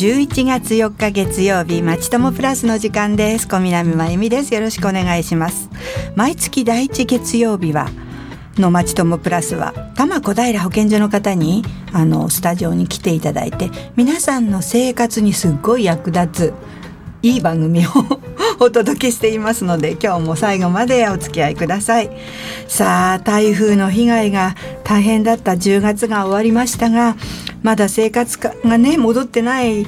11月4日月曜日まちともプラスの時間です。小南真由美です。よろしくお願いします。毎月第一月曜日はのまちともプラスは多摩小平保健所の方にあのスタジオに来ていただいて皆さんの生活にすっごい役立ついい番組をお届けしていますので今日も最後までお付き合いください。さあ台風の被害が大変だった。10月が終わりましたがまだ生活がね戻ってない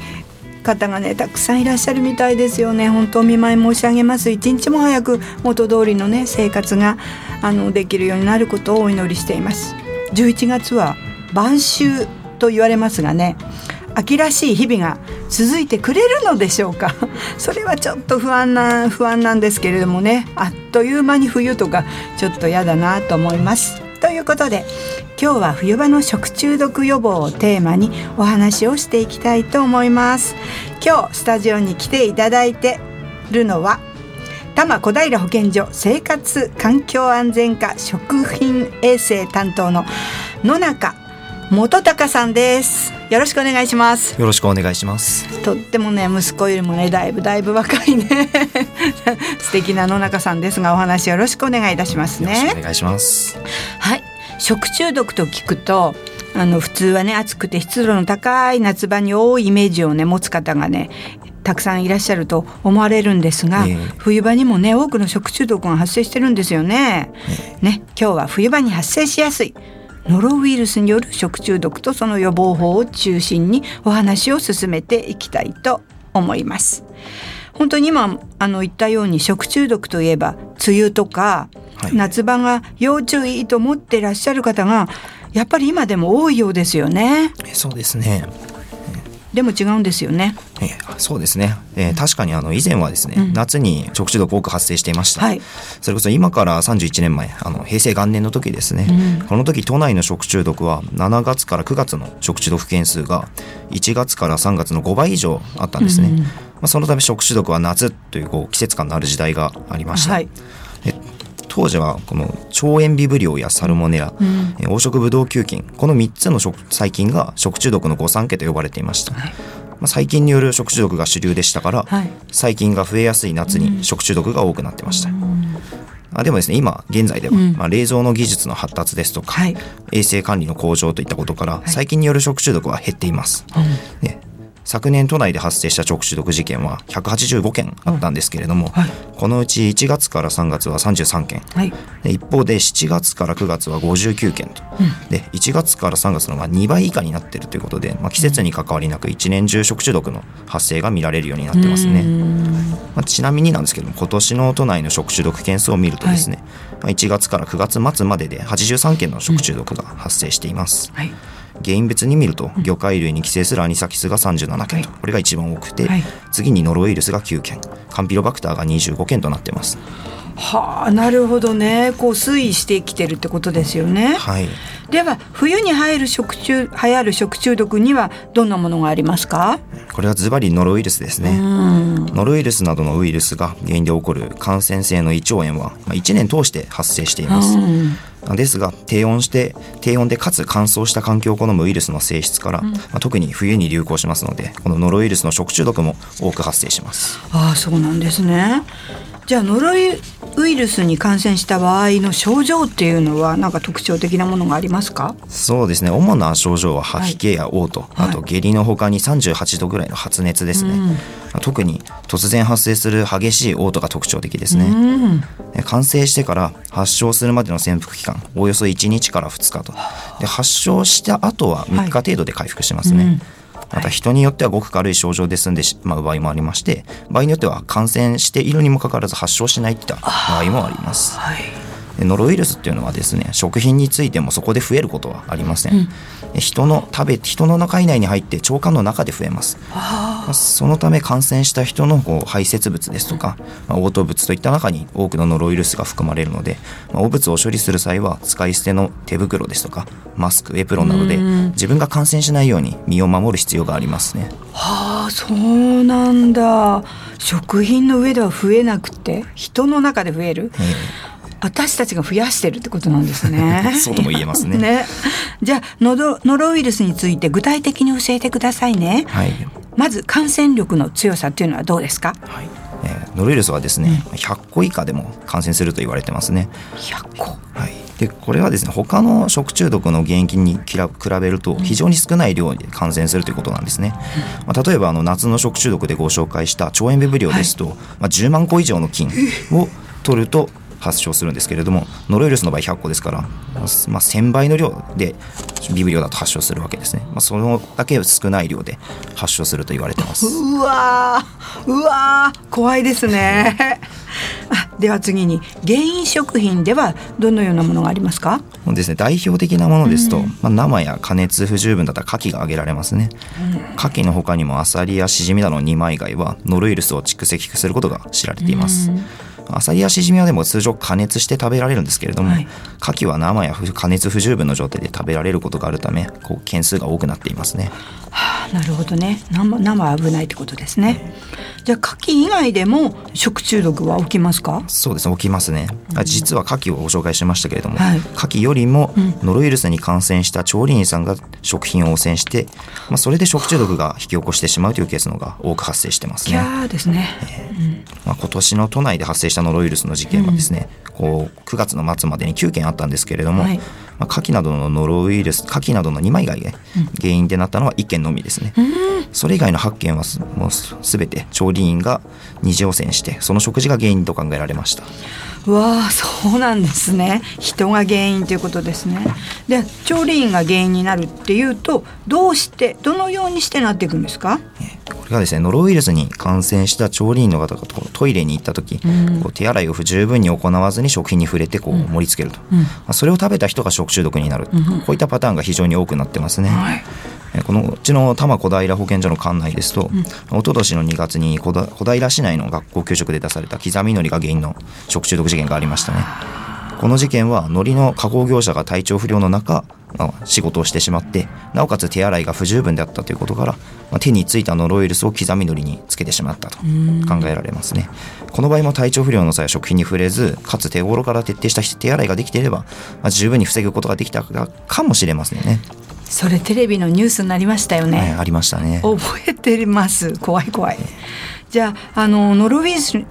方がねたくさんいらっしゃるみたいですよね。本当お見舞い申し上げます。一日も早く元通りのね生活があのできるようになることをお祈りしています。11月は晩秋と言われますがね秋らしい日々が続いてくれるのでしょうか？それはちょっと不安な不安なんですけれどもね。あっという間に冬とかちょっと嫌だなと思います。ということで今日は冬場の食中毒予防をテーマにお話をしていきたいと思います。今日スタジオに来ていただいてるのは多摩小平保健所生活環境安全課食品衛生担当の野中元隆さんです。よろしくお願いします。よろしくお願いします。とってもね息子よりもねだいぶだいぶ若いね。素敵な野中さんですがお話よろしくお願いいたしますね。お願いします。はい。食中毒と聞くとあの普通はね暑くて湿度の高い夏場に多いイメージをね持つ方がねたくさんいらっしゃると思われるんですが、えー、冬場にもね多くの食中毒が発生してるんですよね。えー、ね今日は冬場に発生しやすいノロウイルスによる食中毒とその予防法を中心にお話を進めていきたいと思います。本当に今あの言ったように食中毒といえば梅雨とか、はい、夏場が要注意と思ってらっしゃる方がやっぱり今でも多いようですよね。そうですね。でも違うんですよね。えー、そうですね、えー、確かにあの以前はですね、うん、夏に食中毒多く発生していました、はい、それこそ今から31年前あの平成元年の時ですね、うん、この時都内の食中毒は7月から9月の食中毒件数が1月から3月の5倍以上あったんですね、うん、まあ、そのため食中毒は夏というこう季節感のある時代がありました、はい当時はこの腸炎ビブリオやサルモネラ、うん、黄色ブドウ球菌この3つの細菌が食中毒の御三家と呼ばれていました、はい、まあ、細菌による食中毒が主流でしたから、はい、細菌が増えやすい夏に食中毒が多くなってました、うん、あでもですね今現在では、うん、まあ、冷蔵の技術の発達ですとか、はい、衛生管理の向上といったことから、細菌による食中毒は減っています、ね昨年都内で発生した直中毒事件は185件あったんですけれども、はい、このうち1月から3月は33件、はい、一方で7月から9月は59件と、うん、で1月から3月のが2倍以下になっているということで、まあ、季節に関わりなく一年中食中毒の発生が見られるようになってますね、まあ、ちなみになんですけども今年の都内の食中毒件数を見るとですね、はい、1月から9月末までで83件の食中毒が発生しています。うんはい原因別に見ると魚介類に寄生するアニサキスが37件と、これが一番多くて、次にノロウイルスが9件。カンピロバクターが25件となってます。はあなるほどね。こう推移してきてるってことですよね。はい、では冬に入る食中流行る食中毒にはどんなものがありますか？これはズバリノロウイルスですね。ノロウイルスなどのウイルスが原因で起こる感染性の胃腸炎は1年通して発生しています。ですが低温して低温でかつ乾燥した環境を好むウイルスの性質から、うん、まあ、特に冬に流行しますのでこのノロウイルスの食中毒も多く発生します。ああそうなんですねじゃあノロウイルスに感染した場合の症状っていうのは何か特徴的なものがありますか？そうですね。主な症状は吐き気や嘔吐、はい、あと下痢のほかに38度ぐらいの発熱ですね、うん、特に突然発生する激しい嘔吐が特徴的ですね、うん、感染してから発症するまでの潜伏期間およそ1日から2日と。で発症した後は3日程度で回復しますね、はい。うんまた人によってはごく軽い症状で済んでしまう場合もありまして場合によっては感染しているにもかかわらず発症しないといった場合もあります。はいノロウイルスっていうのはですね食品についてもそこで増えることはありません、うん、人の食べ人の体内に入って腸管の中で増えます。そのため感染した人のこう排泄物ですとか、まあ、嘔吐物といった中に多くのノロウイルスが含まれるので、まあ、汚物を処理する際は使い捨ての手袋ですとかマスクエプロンなどで自分が感染しないように身を守る必要がありますね。はあそうなんだ。食品の上では増えなくて人の中で増える、えー私たちが増やしてるってことなんですね。そうとも言えますね。ねじゃあノロノロウイルスについて具体的に教えてくださいね。はい。まず感染力の強さっていうのはどうですか？はい。えー、ノロウイルスはですね、うん、100個以下でも感染すると言われてますね。100個？はい。でこれはですね他の食中毒の原因に比べると非常に少ない量で感染するということなんですね、まあ、例えばあの夏の食中毒でご紹介した腸炎ビブリオですと、はい、まあ、10万個以上の菌を取ると発症するんですけれどもノロウイルスの場合100個ですから、まあ、1000倍の量でビブリオだと発症するわけですね、まあ、そのだけ少ない量で発症すると言われてます。うわうわ怖いですね。では次に原因食品ではどのようなものがありますか？ですね代表的なものですと、うん、まあ、生や加熱不十分だったら牡蠣が挙げられますね、うん、牡蠣の他にもアサリやシジミなどの二枚貝はノロウイルスを蓄積することが知られています、うんアサリやシジミはでも通常加熱して食べられるんですけれども、はい、牡蠣は生や加熱不十分の状態で食べられることがあるためこう件数が多くなっていますね。はあ、なるほどね。生生は危ないってことですね。じゃあ牡蠣以外でも食中毒は起きますか？そうですね起きますね、うん、実は牡蠣をご紹介しましたけれども、はい、牡蠣よりもノロウイルスに感染した調理員さんが食品を汚染して、まあ、それで食中毒が引き起こしてしまうというケースのが多く発生してますね。ですね、えー、まあ、今年の都内で発生したノロウイルスの事件はですね、うん、こう9月の末までに9件あったんですけれども、はいまあ、牡蠣などのノロウイルス牡蠣などの二枚貝で原因でなったのは1件のみですね、うん、それ以外の8件はもう全て調理員が二次汚染してその食事が原因と考えられました。わあそうなんですね。人が原因ということですね。で調理員が原因になるっていうとどうしてどのようにしてなっていくんですか、これがですねノロウイルスに感染した調理員の方がトイレに行った時、うん、こう手洗いを不十分に行わずに食品に触れてこう盛り付けると、うん、それを食べた人が食中毒になる、うん、こういったパターンが非常に多くなってますね。はいこのうちの多摩小平保健所の管内ですと、うん、一昨年の2月に小平市内の学校給食で出された刻みのりが原因の食中毒事件がありましたね。この事件は海苔の加工業者が体調不良の中仕事をしてしまってなおかつ手洗いが不十分であったということから、まあ、手についたノロウイルスを刻みのりにつけてしまったと考えられますね。この場合も体調不良の際は食品に触れずかつ手頃から徹底した手洗いができていれば、まあ、十分に防ぐことができたかもしれませんね。それテレビのニュースになりましたよね、はい、ありましたね。覚えてます。怖い怖い。じゃああのノロウイルス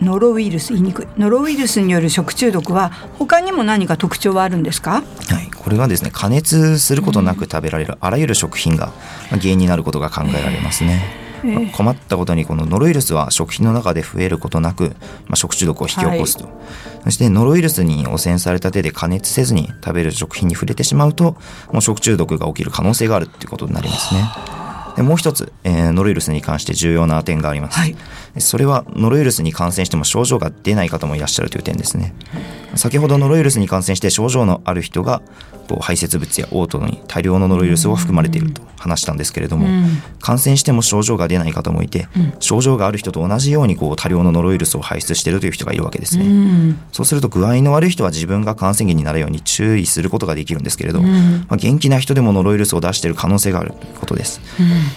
ノロウイルス言いにくい。ノロウイルスによる食中毒は他にも何か特徴はあるんですか？はいこれはですね加熱することなく食べられるあらゆる食品が原因になることが考えられますね、え。ー、困ったことにこのノロウイルスは食品の中で増えることなく、まあ、食中毒を引き起こすと、はい、そしてノロウイルスに汚染された手で加熱せずに食べる食品に触れてしまうともう食中毒が起きる可能性があるっていうことになりますね。でもう一つ、えー、ノロウイルスに関して重要な点があります、はい、それはノロウイルスに感染しても症状が出ない方もいらっしゃるという点ですね。先ほどノロウイルスに感染して症状のある人がこう排泄物や嘔吐に大量のノロウイルスを含まれていると話したんですけれども、うん、感染しても症状が出ない方もいて、うん、症状がある人と同じようにこう多量のノロウイルスを排出しているという人がいるわけですね、うん、そうすると具合の悪い人は自分が感染源になるように注意することができるんですけれど、まあ、元気な人でもノロウイルスを出している可能性があるということです、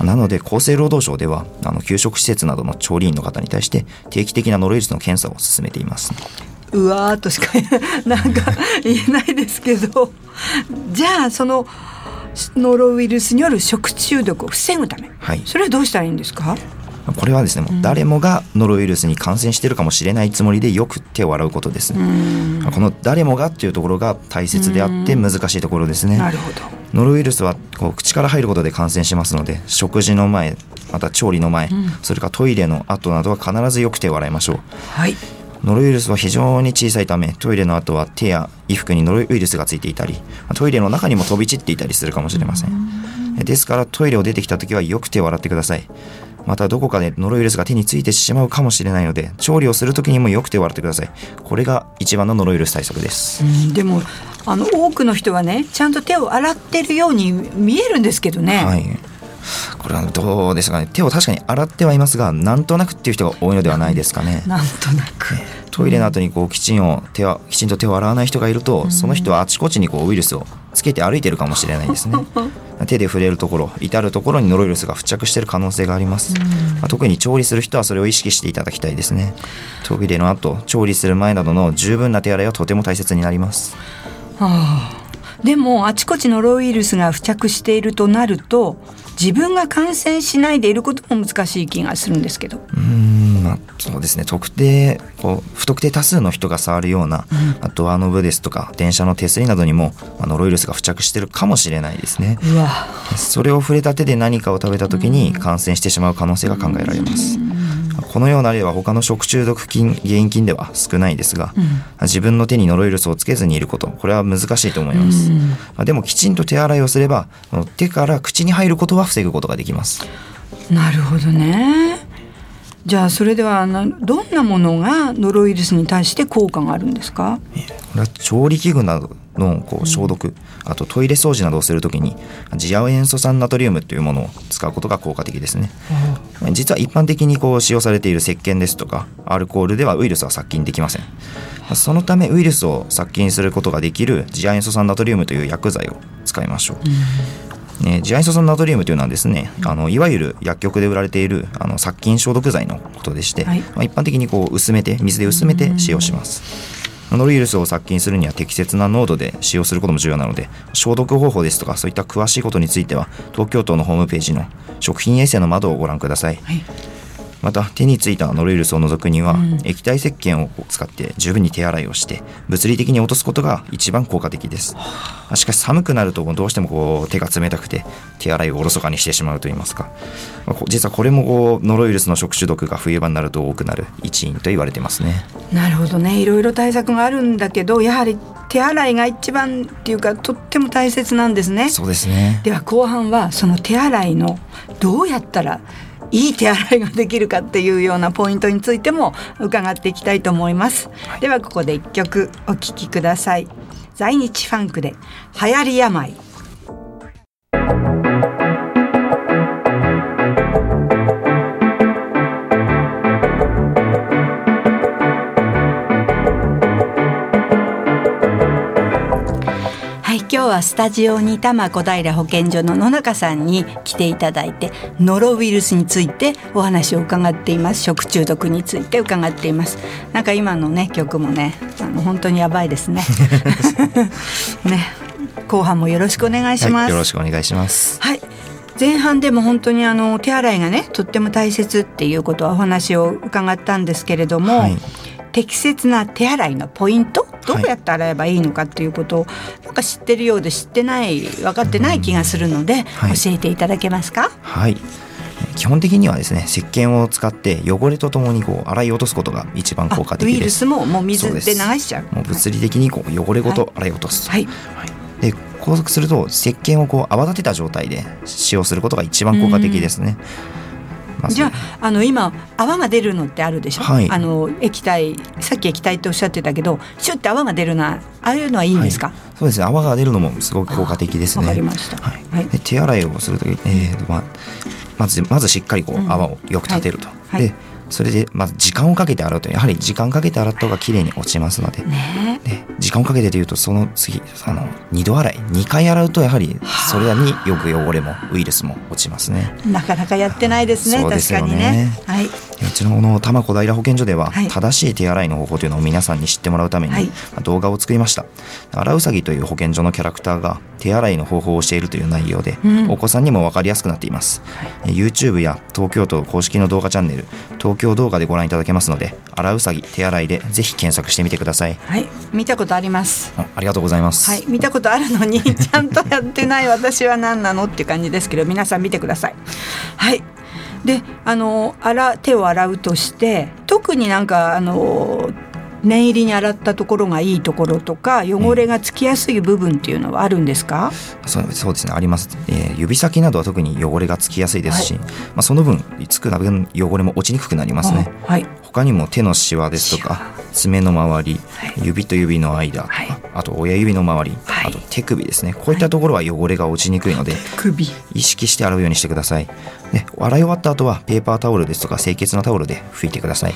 なので厚生労働省ではあの給食施設などの調理員の方に対して定期的なノロウイルスの検査を進めています。うわーとしか なんか言えないですけど。じゃあそのノロウイルスによる食中毒を防ぐため、はい、それはどうしたらいいんですか？これはですね、もう誰もがノロウイルスに感染しているかもしれないつもりでよく手を洗うことです、ね、この誰もがっていうところが大切であって難しいところですね。なるほど。ノロウイルスはこう口から入ることで感染しますので食事の前また調理の前、うん、それからトイレの後などは必ずよく手を洗いましょう。はい。ノロウイルスは非常に小さいためトイレの後は手や衣服にノロウイルスがついていたりトイレの中にも飛び散っていたりするかもしれません。ですからトイレを出てきた時はよく手を洗ってくださいまたどこかでノロウイルスが手についてしまうかもしれないので調理をする時にもよく手を洗ってください。これが一番のノロウイルス対策です。でもあの多くの人はねちゃんと手を洗ってるように見えるんですけどね、はい。これはどうですかね。手を確かに洗ってはいますがなんとなくっていう人が多いのではないですかね。なんとなくトイレの後にこうきちんを手はきちんと手を洗わない人がいると、その人はあちこちにこうウイルスをつけて歩いてるかもしれないですね。手で触れるところ至る所にノロウイルスが付着している可能性があります、まあ、特に調理する人はそれを意識していただきたいですね。トイレの後調理する前などの十分な手洗いはとても大切になります、はあでもあちこちノロウイルスが付着しているとなると自分が感染しないでいることも難しい気がするんですけど。うんまあ、そうですね特定こう不特定多数の人が触るような、うん、ドアノブですとか電車の手すりなどにも、まあ、ノロウイルスが付着してるかもしれないですね。それを触れた手で何かを食べた時に感染してしまう可能性が考えられます。このような例は他の食中毒菌原因菌では少ないですが、うん、自分の手にノロウイルスをつけずにいることこれは難しいと思います、うん、でもきちんと手洗いをすれば手から口に入ることは防ぐことができます。なるほどね。じゃあそれではどんなものがノロウイルスに対して効果があるんですか？これは調理器具などのこう消毒、あとトイレ掃除などをするときに次亜塩素酸ナトリウムというものを使うことが効果的ですね、実は一般的にこう使用されている石鹸ですとかアルコールではウイルスは殺菌できません。そのためウイルスを殺菌することができる次亜塩素酸ナトリウムという薬剤を使いましょう、ね、次亜塩素酸ナトリウムというのはですね、あのいわゆる薬局で売られているあの殺菌消毒剤のことでして、はい、まあ、一般的にこう薄めて水で薄めて使用します。ノロウイルスを殺菌するには適切な濃度で使用することも重要なので消毒方法ですとかそういった詳しいことについては東京都のホームページの食品衛生の窓をご覧ください、はい。また手についたノロウイルスを除くには、うん、液体石鹸を使って十分に手洗いをして物理的に落とすことが一番効果的です。しかし寒くなるとどうしてもこう手が冷たくて手洗いをおろそかにしてしまうといいますか。実はこれもこうノロウイルスの食中毒が冬場になると多くなる一因と言われてますね。なるほどね。いろいろ対策があるんだけどやはり手洗いが一番っていうかとっても大切なんですね。そうですね。では後半はその手洗いのどうやったらいい手洗いができるかっていうようなポイントについても伺っていきたいと思います、はい、ではここで一曲お聴きください。在日ファンクで流行り病はスタジオに多摩小平保健所の野中さんに来ていただいてノロウイルスについてお話を伺っています。食中毒について伺っています。なんか今のね曲もねあの本当にやばいですね。ね。後半もよろしくお願いします、はい、よろしくお願いします。はい。前半でも本当にあの手洗いがねとっても大切っていうことはお話を伺ったんですけれども、はい適切な手洗いのポイント？どうやって洗えばいいのかっていうことを、なんか知ってるようで知ってない分かってない気がするので、教えていただけますか？はい。基本的にはですね石鹸を使って汚れとともにこう洗い落とすことが一番効果的です。ウイルスももう水で流しちゃう。もう物理的にこう汚れごと洗い落とす、はい、はい、でこうすると石鹸をこう泡立てた状態で使用することが一番効果的ですね、じゃああの今泡が出るのってあるでしょ、はい、あの液体さっき液体っておっしゃってたけどシュって泡が出るのはああいうのはいいんですか、はい、そうですね。泡が出るのもすごく効果的ですね。わかりました、はい、手洗いをするとき、えーまあ、まずまずしっかりこう泡をよく立てると、うん、でそれでまず時間をかけて洗うとやはり時間かけて洗った方が綺麗に落ちますので。ね、で時間をかけてというとその次あの2度洗い2回洗うとやはりそれによく汚れもウイルスも落ちますね。なかなかやってないですね。確かにね、はい、うちのこの多摩小平保健所では、正しい手洗いの方法というのを皆さんに知ってもらうために、はい、動画を作りました。洗うさぎという保健所のキャラクターが手洗いの方法を教えるという内容で、うん、お子さんにも分かりやすくなっています、はい、YouTube や東京都公式の動画チャンネル東京動画でご覧いただけますので洗うさぎ手洗いでぜひ検索してみてください。はい。見たことあります。あありがとうございます。はい。見たことあるのにちゃんとやってない私は何なの？っていう感じですけど皆さん見てください。はいであの洗手を洗うとして特になんかあの念入りに洗ったところがいいところとか汚れがつきやすい部分っていうのはあるんですか、うん、そうそうですねあります、えー、指先などは特に汚れがつきやすいですし、はい、まあ、その分つく分汚れも落ちにくくなりますね、はい、他にも手のしわですとか爪の周り、はい、指と指の間、はい、あと親指の周り、あと手首ですね。こういったところは汚れが落ちにくいので、首。意識して洗うようにしてくださいで洗い終わった後はペーパータオルですとか清潔なタオルで拭いてください。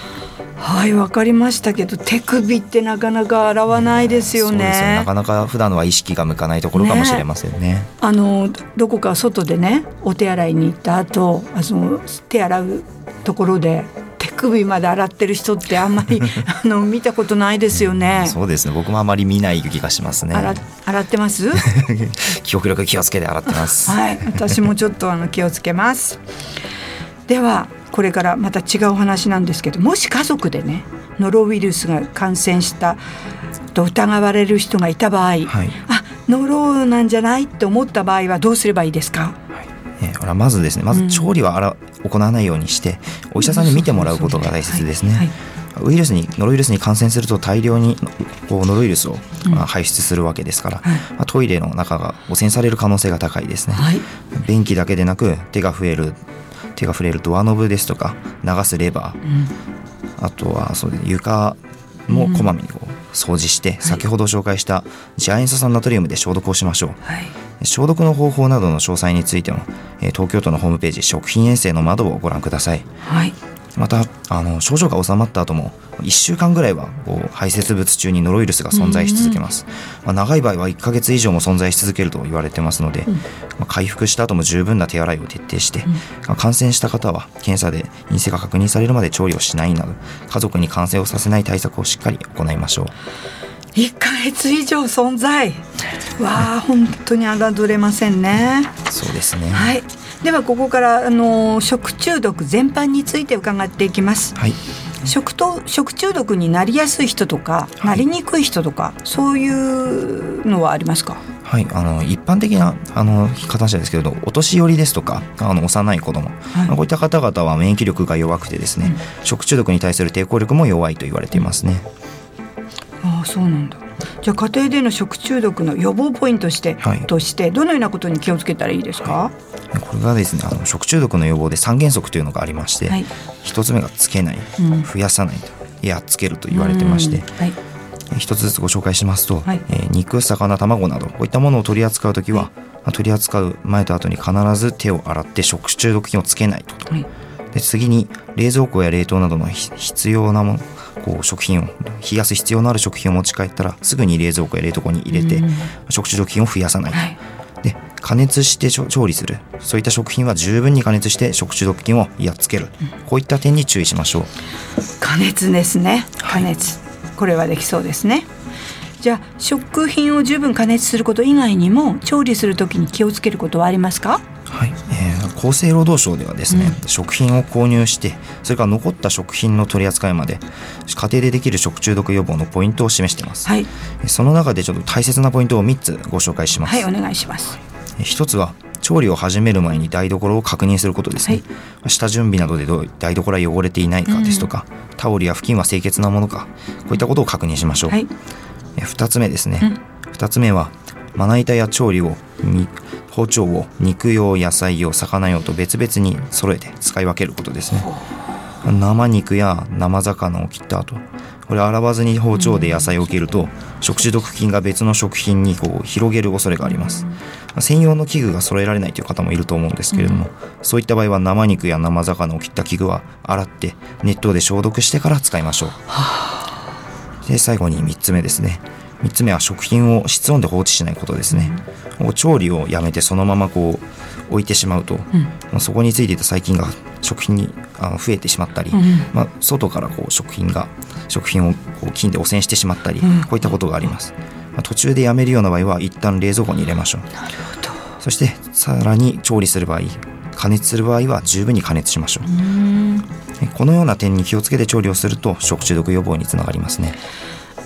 はいわかりましたけど手首ってなかなか洗わないですよね。うん、よ。なかなか普段は意識が向かないところかもしれませんね、ね、あのどこか外でねお手洗いに行った後あその手洗うところで手首まで洗ってる人ってあんまり あの見たことないですよね、そうですね。僕もあまり見ない気がしますね。洗洗ってます？記憶力気をつけて洗ってます。はい。私もちょっとあの気をつけます。ではこれからまた違う話なんですけどもし家族でねノロウイルスが感染したと疑われる人がいた場合、はい、あノロなんじゃない？って思った場合はどうすればいいですか、はいえー、まずですねまず調理はあら、うん、行わないようにしてお医者さんに見てもらうことが大切ですね。はい。ウイルスにノロウイルスに感染すると大量にこうノロウイルスを、まあ、排出するわけですから、うんまあ、トイレの中が汚染される可能性が高いですね、はい、便器だけでなく手が増える手が触れるドアノブですとか流すレバー、うん、あとはそう床もこまめにこう掃除して、先ほど紹介したジア塩素酸ナトリウムで消毒をしましょう、はい、消毒の方法などの詳細についても東京都のホームページ食品衛生の窓をご覧ください、はい。またあの症状が治まった後も1週間ぐらいはこう排泄物中にノロウイルスが存在し続けます、まあ、長い場合は1か月以上も存在し続けると言われてますので、うん、まあ、回復した後も十分な手洗いを徹底して、うん、感染した方は検査で陰性が確認されるまで調理をしないなど家族に感染をさせない対策をしっかり行いましょう1か月以上存在。わあ本当に侮れませんね。そうですね。はい。ではここからあの食中毒全般について伺っていきます。はい。食と食中毒になりやすい人とか、はい、なりにくい人とかそういうのはありますか？はい、あの一般的なあの形ですけれどお年寄りですとかあの幼い子供、はい、こういった方々は免疫力が弱くてですね、うん、食中毒に対する抵抗力も弱いと言われていますね。ああそうなんだ。じゃあ家庭での食中毒の予防ポイントして、はい、としてどのようなことに気をつけたらいいですか、はい、これがですねあの食中毒の予防で三原則というのがありまして、はい、1つ目がつけない、うん、増やさないいやつけると言われてまして、はい、一つずつご紹介しますと、はい、えー、肉魚卵などこういったものを取り扱う時は、まあ、取り扱う前と後に必ず手を洗って食中毒菌をつけないと、で次に冷蔵庫や冷凍などの必要なものこう食品を冷やす必要のある食品を持ち帰ったらすぐに冷蔵庫や冷凍庫に入れて、食中毒菌を増やさない、はい、で加熱して調理する。そういった食品は十分に加熱して食中毒菌をやっつける、うん、こういった点に注意しましょう。加熱ですね。加熱、はい、これはできそうですね。じゃあ食品を十分加熱すること以外にも調理するときに気をつけることはありますか？はい、えー、厚生労働省ではですね、うん、食品を購入してそれから残った食品の取り扱いまで家庭でできる食中毒予防のポイントを示しています、はい、その中でちょっと大切なポイントを3つご紹介します。はいお願いします。一つは調理を始める前に台所を確認することですね、はい、下準備などで台所は汚れていないかですとか、うん、タオルや布巾は清潔なものかこういったことを確認しましょう、はい、2つ目ですね、うん、2つ目はまな板や調理を包丁を肉用野菜用魚用と別々に揃えて使い分けることですね。生肉や生魚を切った後これ洗わずに包丁で野菜を切ると食中毒菌が別の食品にこう広げる恐れがあります。専用の器具が揃えられないという方もいると思うんですけれども、そういった場合は生肉や生魚を切った器具は洗って熱湯で消毒してから使いましょう。で最後に3つ目ですね。3つ目は食品を室温で放置しないことですね、うん、調理をやめてそのままこう置いてしまうと、うん、そこについていた細菌が食品にあの増えてしまったり、うん、まあ、外からこう食品が食品をこう菌で汚染してしまったり、こういったことがあります、まあ、途中でやめるような場合は一旦冷蔵庫に入れましょう。そしてさらに調理する場合加熱する場合は十分に加熱しましょう。このような点に気をつけて調理をすると食中毒予防につながりますね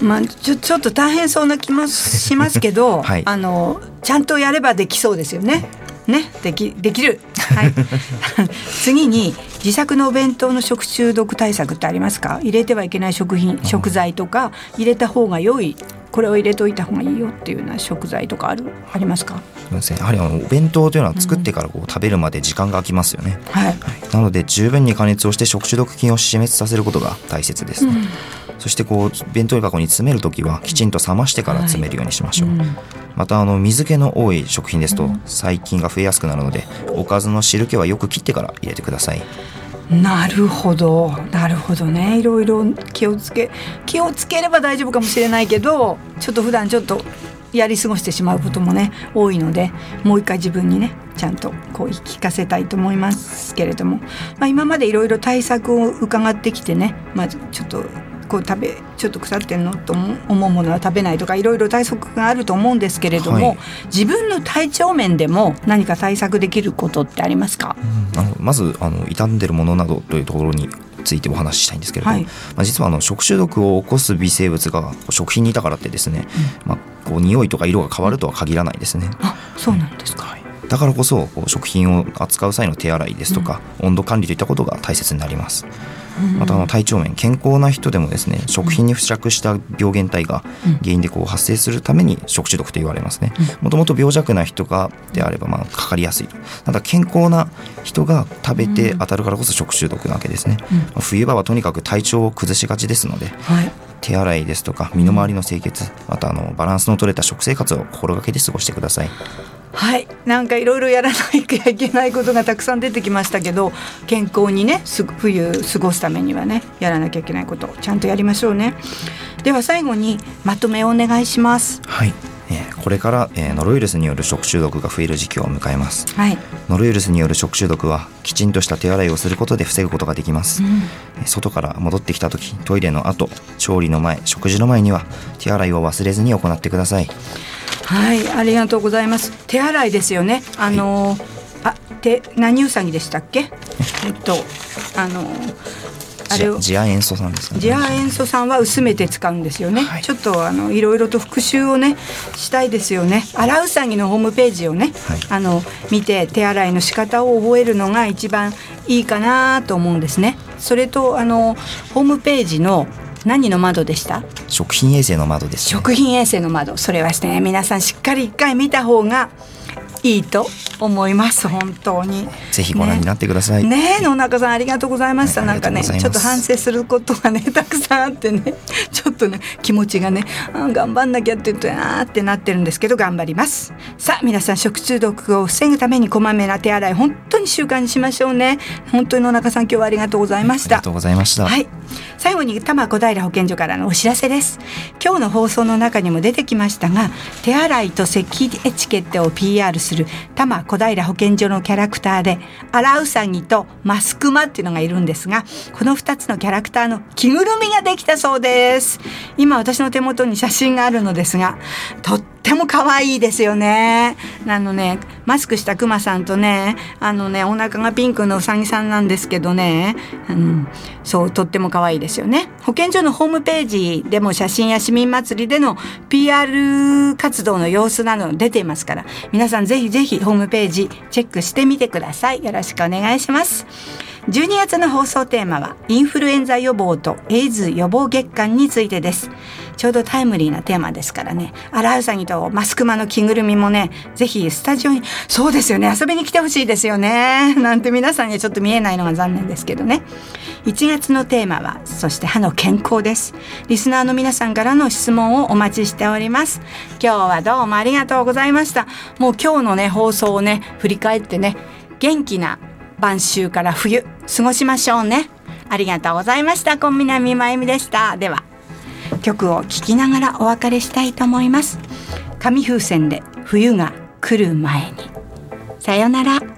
まあ、ちょちょっと大変そうな気もしますけど、はい、あのちゃんとやればできそうですよね。ね、できできる。はい。次に自作のお弁当の食中毒対策ってありますか？入れてはいけない食品、食材とか入れた方が良い。これを入れといた方がいいよっていうような食材とかある？ありますか？やはりあのお弁当というのは作ってからこう食べるまで時間が空きますよね。はい。はい、なので十分に加熱をして食中毒菌を死滅させることが大切です、ね。うんそしてこう弁当箱に詰める時はきちんと冷ましてから詰めるようにしましょう、はいうん、またあの水気の多い食品ですと細菌が増えやすくなるのでおかずの汁気はよく切ってから入れてください。なるほど。なるほどね。いろいろ気をつけ気をつければ大丈夫かもしれないけどちょっと普段ちょっとやり過ごしてしまうこともね多いのでもう一回自分にねちゃんとこう聞かせたいと思いますけれども、まあ、今までいろいろ対策を伺ってきてねまずちょっとこう食べちょっと腐ってんのと思うものは食べないとかいろいろ対策があると思うんですけれども、はい、自分の体調面でも何か対策できることってありますか、うん、あのまずあの傷んでるものなどというところについてお話ししたいんですけれども、はい、まあ、実はあの食中毒を起こす微生物が食品にいたからってですね、うん、まあ、こう匂いとか色が変わるとは限らないですね。あそうなんですか、はい。だからこそこう食品を扱う際の手洗いですとか、温度管理といったことが大切になります。またあの体調面健康な人でもですね食品に付着した病原体が原因でこう発生するために食中毒と言われますね。もともと病弱な人がであればまあかかりやすいただ健康な人が食べて当たるからこそ食中毒なわけですね、冬場はとにかく体調を崩しがちですので、はい手洗いですとか身の回りの清潔またあのバランスの取れた食生活を心がけて過ごしてください。はい。なんかいろいろやらなきゃいけないことがたくさん出てきましたけど健康にね冬過ごすためにはねやらなきゃいけないことちゃんとやりましょうね。では最後にまとめをお願いします。はいえこれから、えノロウイルスによる食中毒が増える時期を迎えます、はい、ノロウイルスによる食中毒はきちんとした手洗いをすることで防ぐことができます、うん、外から戻ってきた時トイレの後調理の前食事の前には手洗いを忘れずに行ってください。はいありがとうございます。手洗いですよね。あの、はい、あ手何うさぎでしたっけ？え？っとあのあれをジア塩素酸ですね。ジア塩素酸は薄めて使うんですよね、はい、ちょっとあのいろいろと復習をねしたいですよね。洗うさぎのホームページをね、はい、あの見て手洗いの仕方を覚えるのが一番いいかなと思うんですね。それとあのホームページの何の窓でした？食品衛生の窓です、ね、食品衛生の窓。それはしてね皆さんしっかり一回見た方がいいと思います本当に。ぜひご覧になってください。ね。野中さんありがとうございました、はい、なんかねちょっと反省することがね たくさんあってね。ちょっとね気持ちがねあ頑張んなきゃって言うとあーってなってるんですけど頑張ります。さあ皆さん食中毒を防ぐためにこまめな手洗い本当に習慣にしましょうね。本当に野中さん今日はありがとうございました、ありがとうございました。はい最後に多摩小平保健所からのお知らせです。今日の放送の中にも出てきましたが手洗いと咳エチケットを PR する多摩小平保健所のキャラクターでアラウサギとマスクマっていうのがいるんですがこの2つのキャラクターの着ぐるみができたそうです。今私の手元に写真があるのですがとっっても可愛いですよね。あのねマスクしたクマさんとねあのねお腹がピンクのうさぎさんなんですけどね、うん、そうとっても可愛いですよね。保健所のホームページでも写真や市民祭りでの PR 活動の様子など出ていますから皆さんぜひぜひホームページチェックしてみてください。よろしくお願いします。12月の放送テーマはインフルエンザ予防とエイズ予防月間についてです。ちょうどタイムリーなテーマですからね。アラウサギとマスクマの着ぐるみもねぜひスタジオにそうですよね。遊びに来てほしいですよね。なんて皆さんにはちょっと見えないのが残念ですけどね。1月のテーマはそして歯の健康です。リスナーの皆さんからの質問をお待ちしております。今日はどうもありがとうございました。もう今日のね放送をね振り返ってね元気な晩秋から冬過ごしましょうね。ありがとうございました。小南真由美でした。では。曲を聴きながらお別れしたいと思います。紙風船で冬が来る前に。さよなら。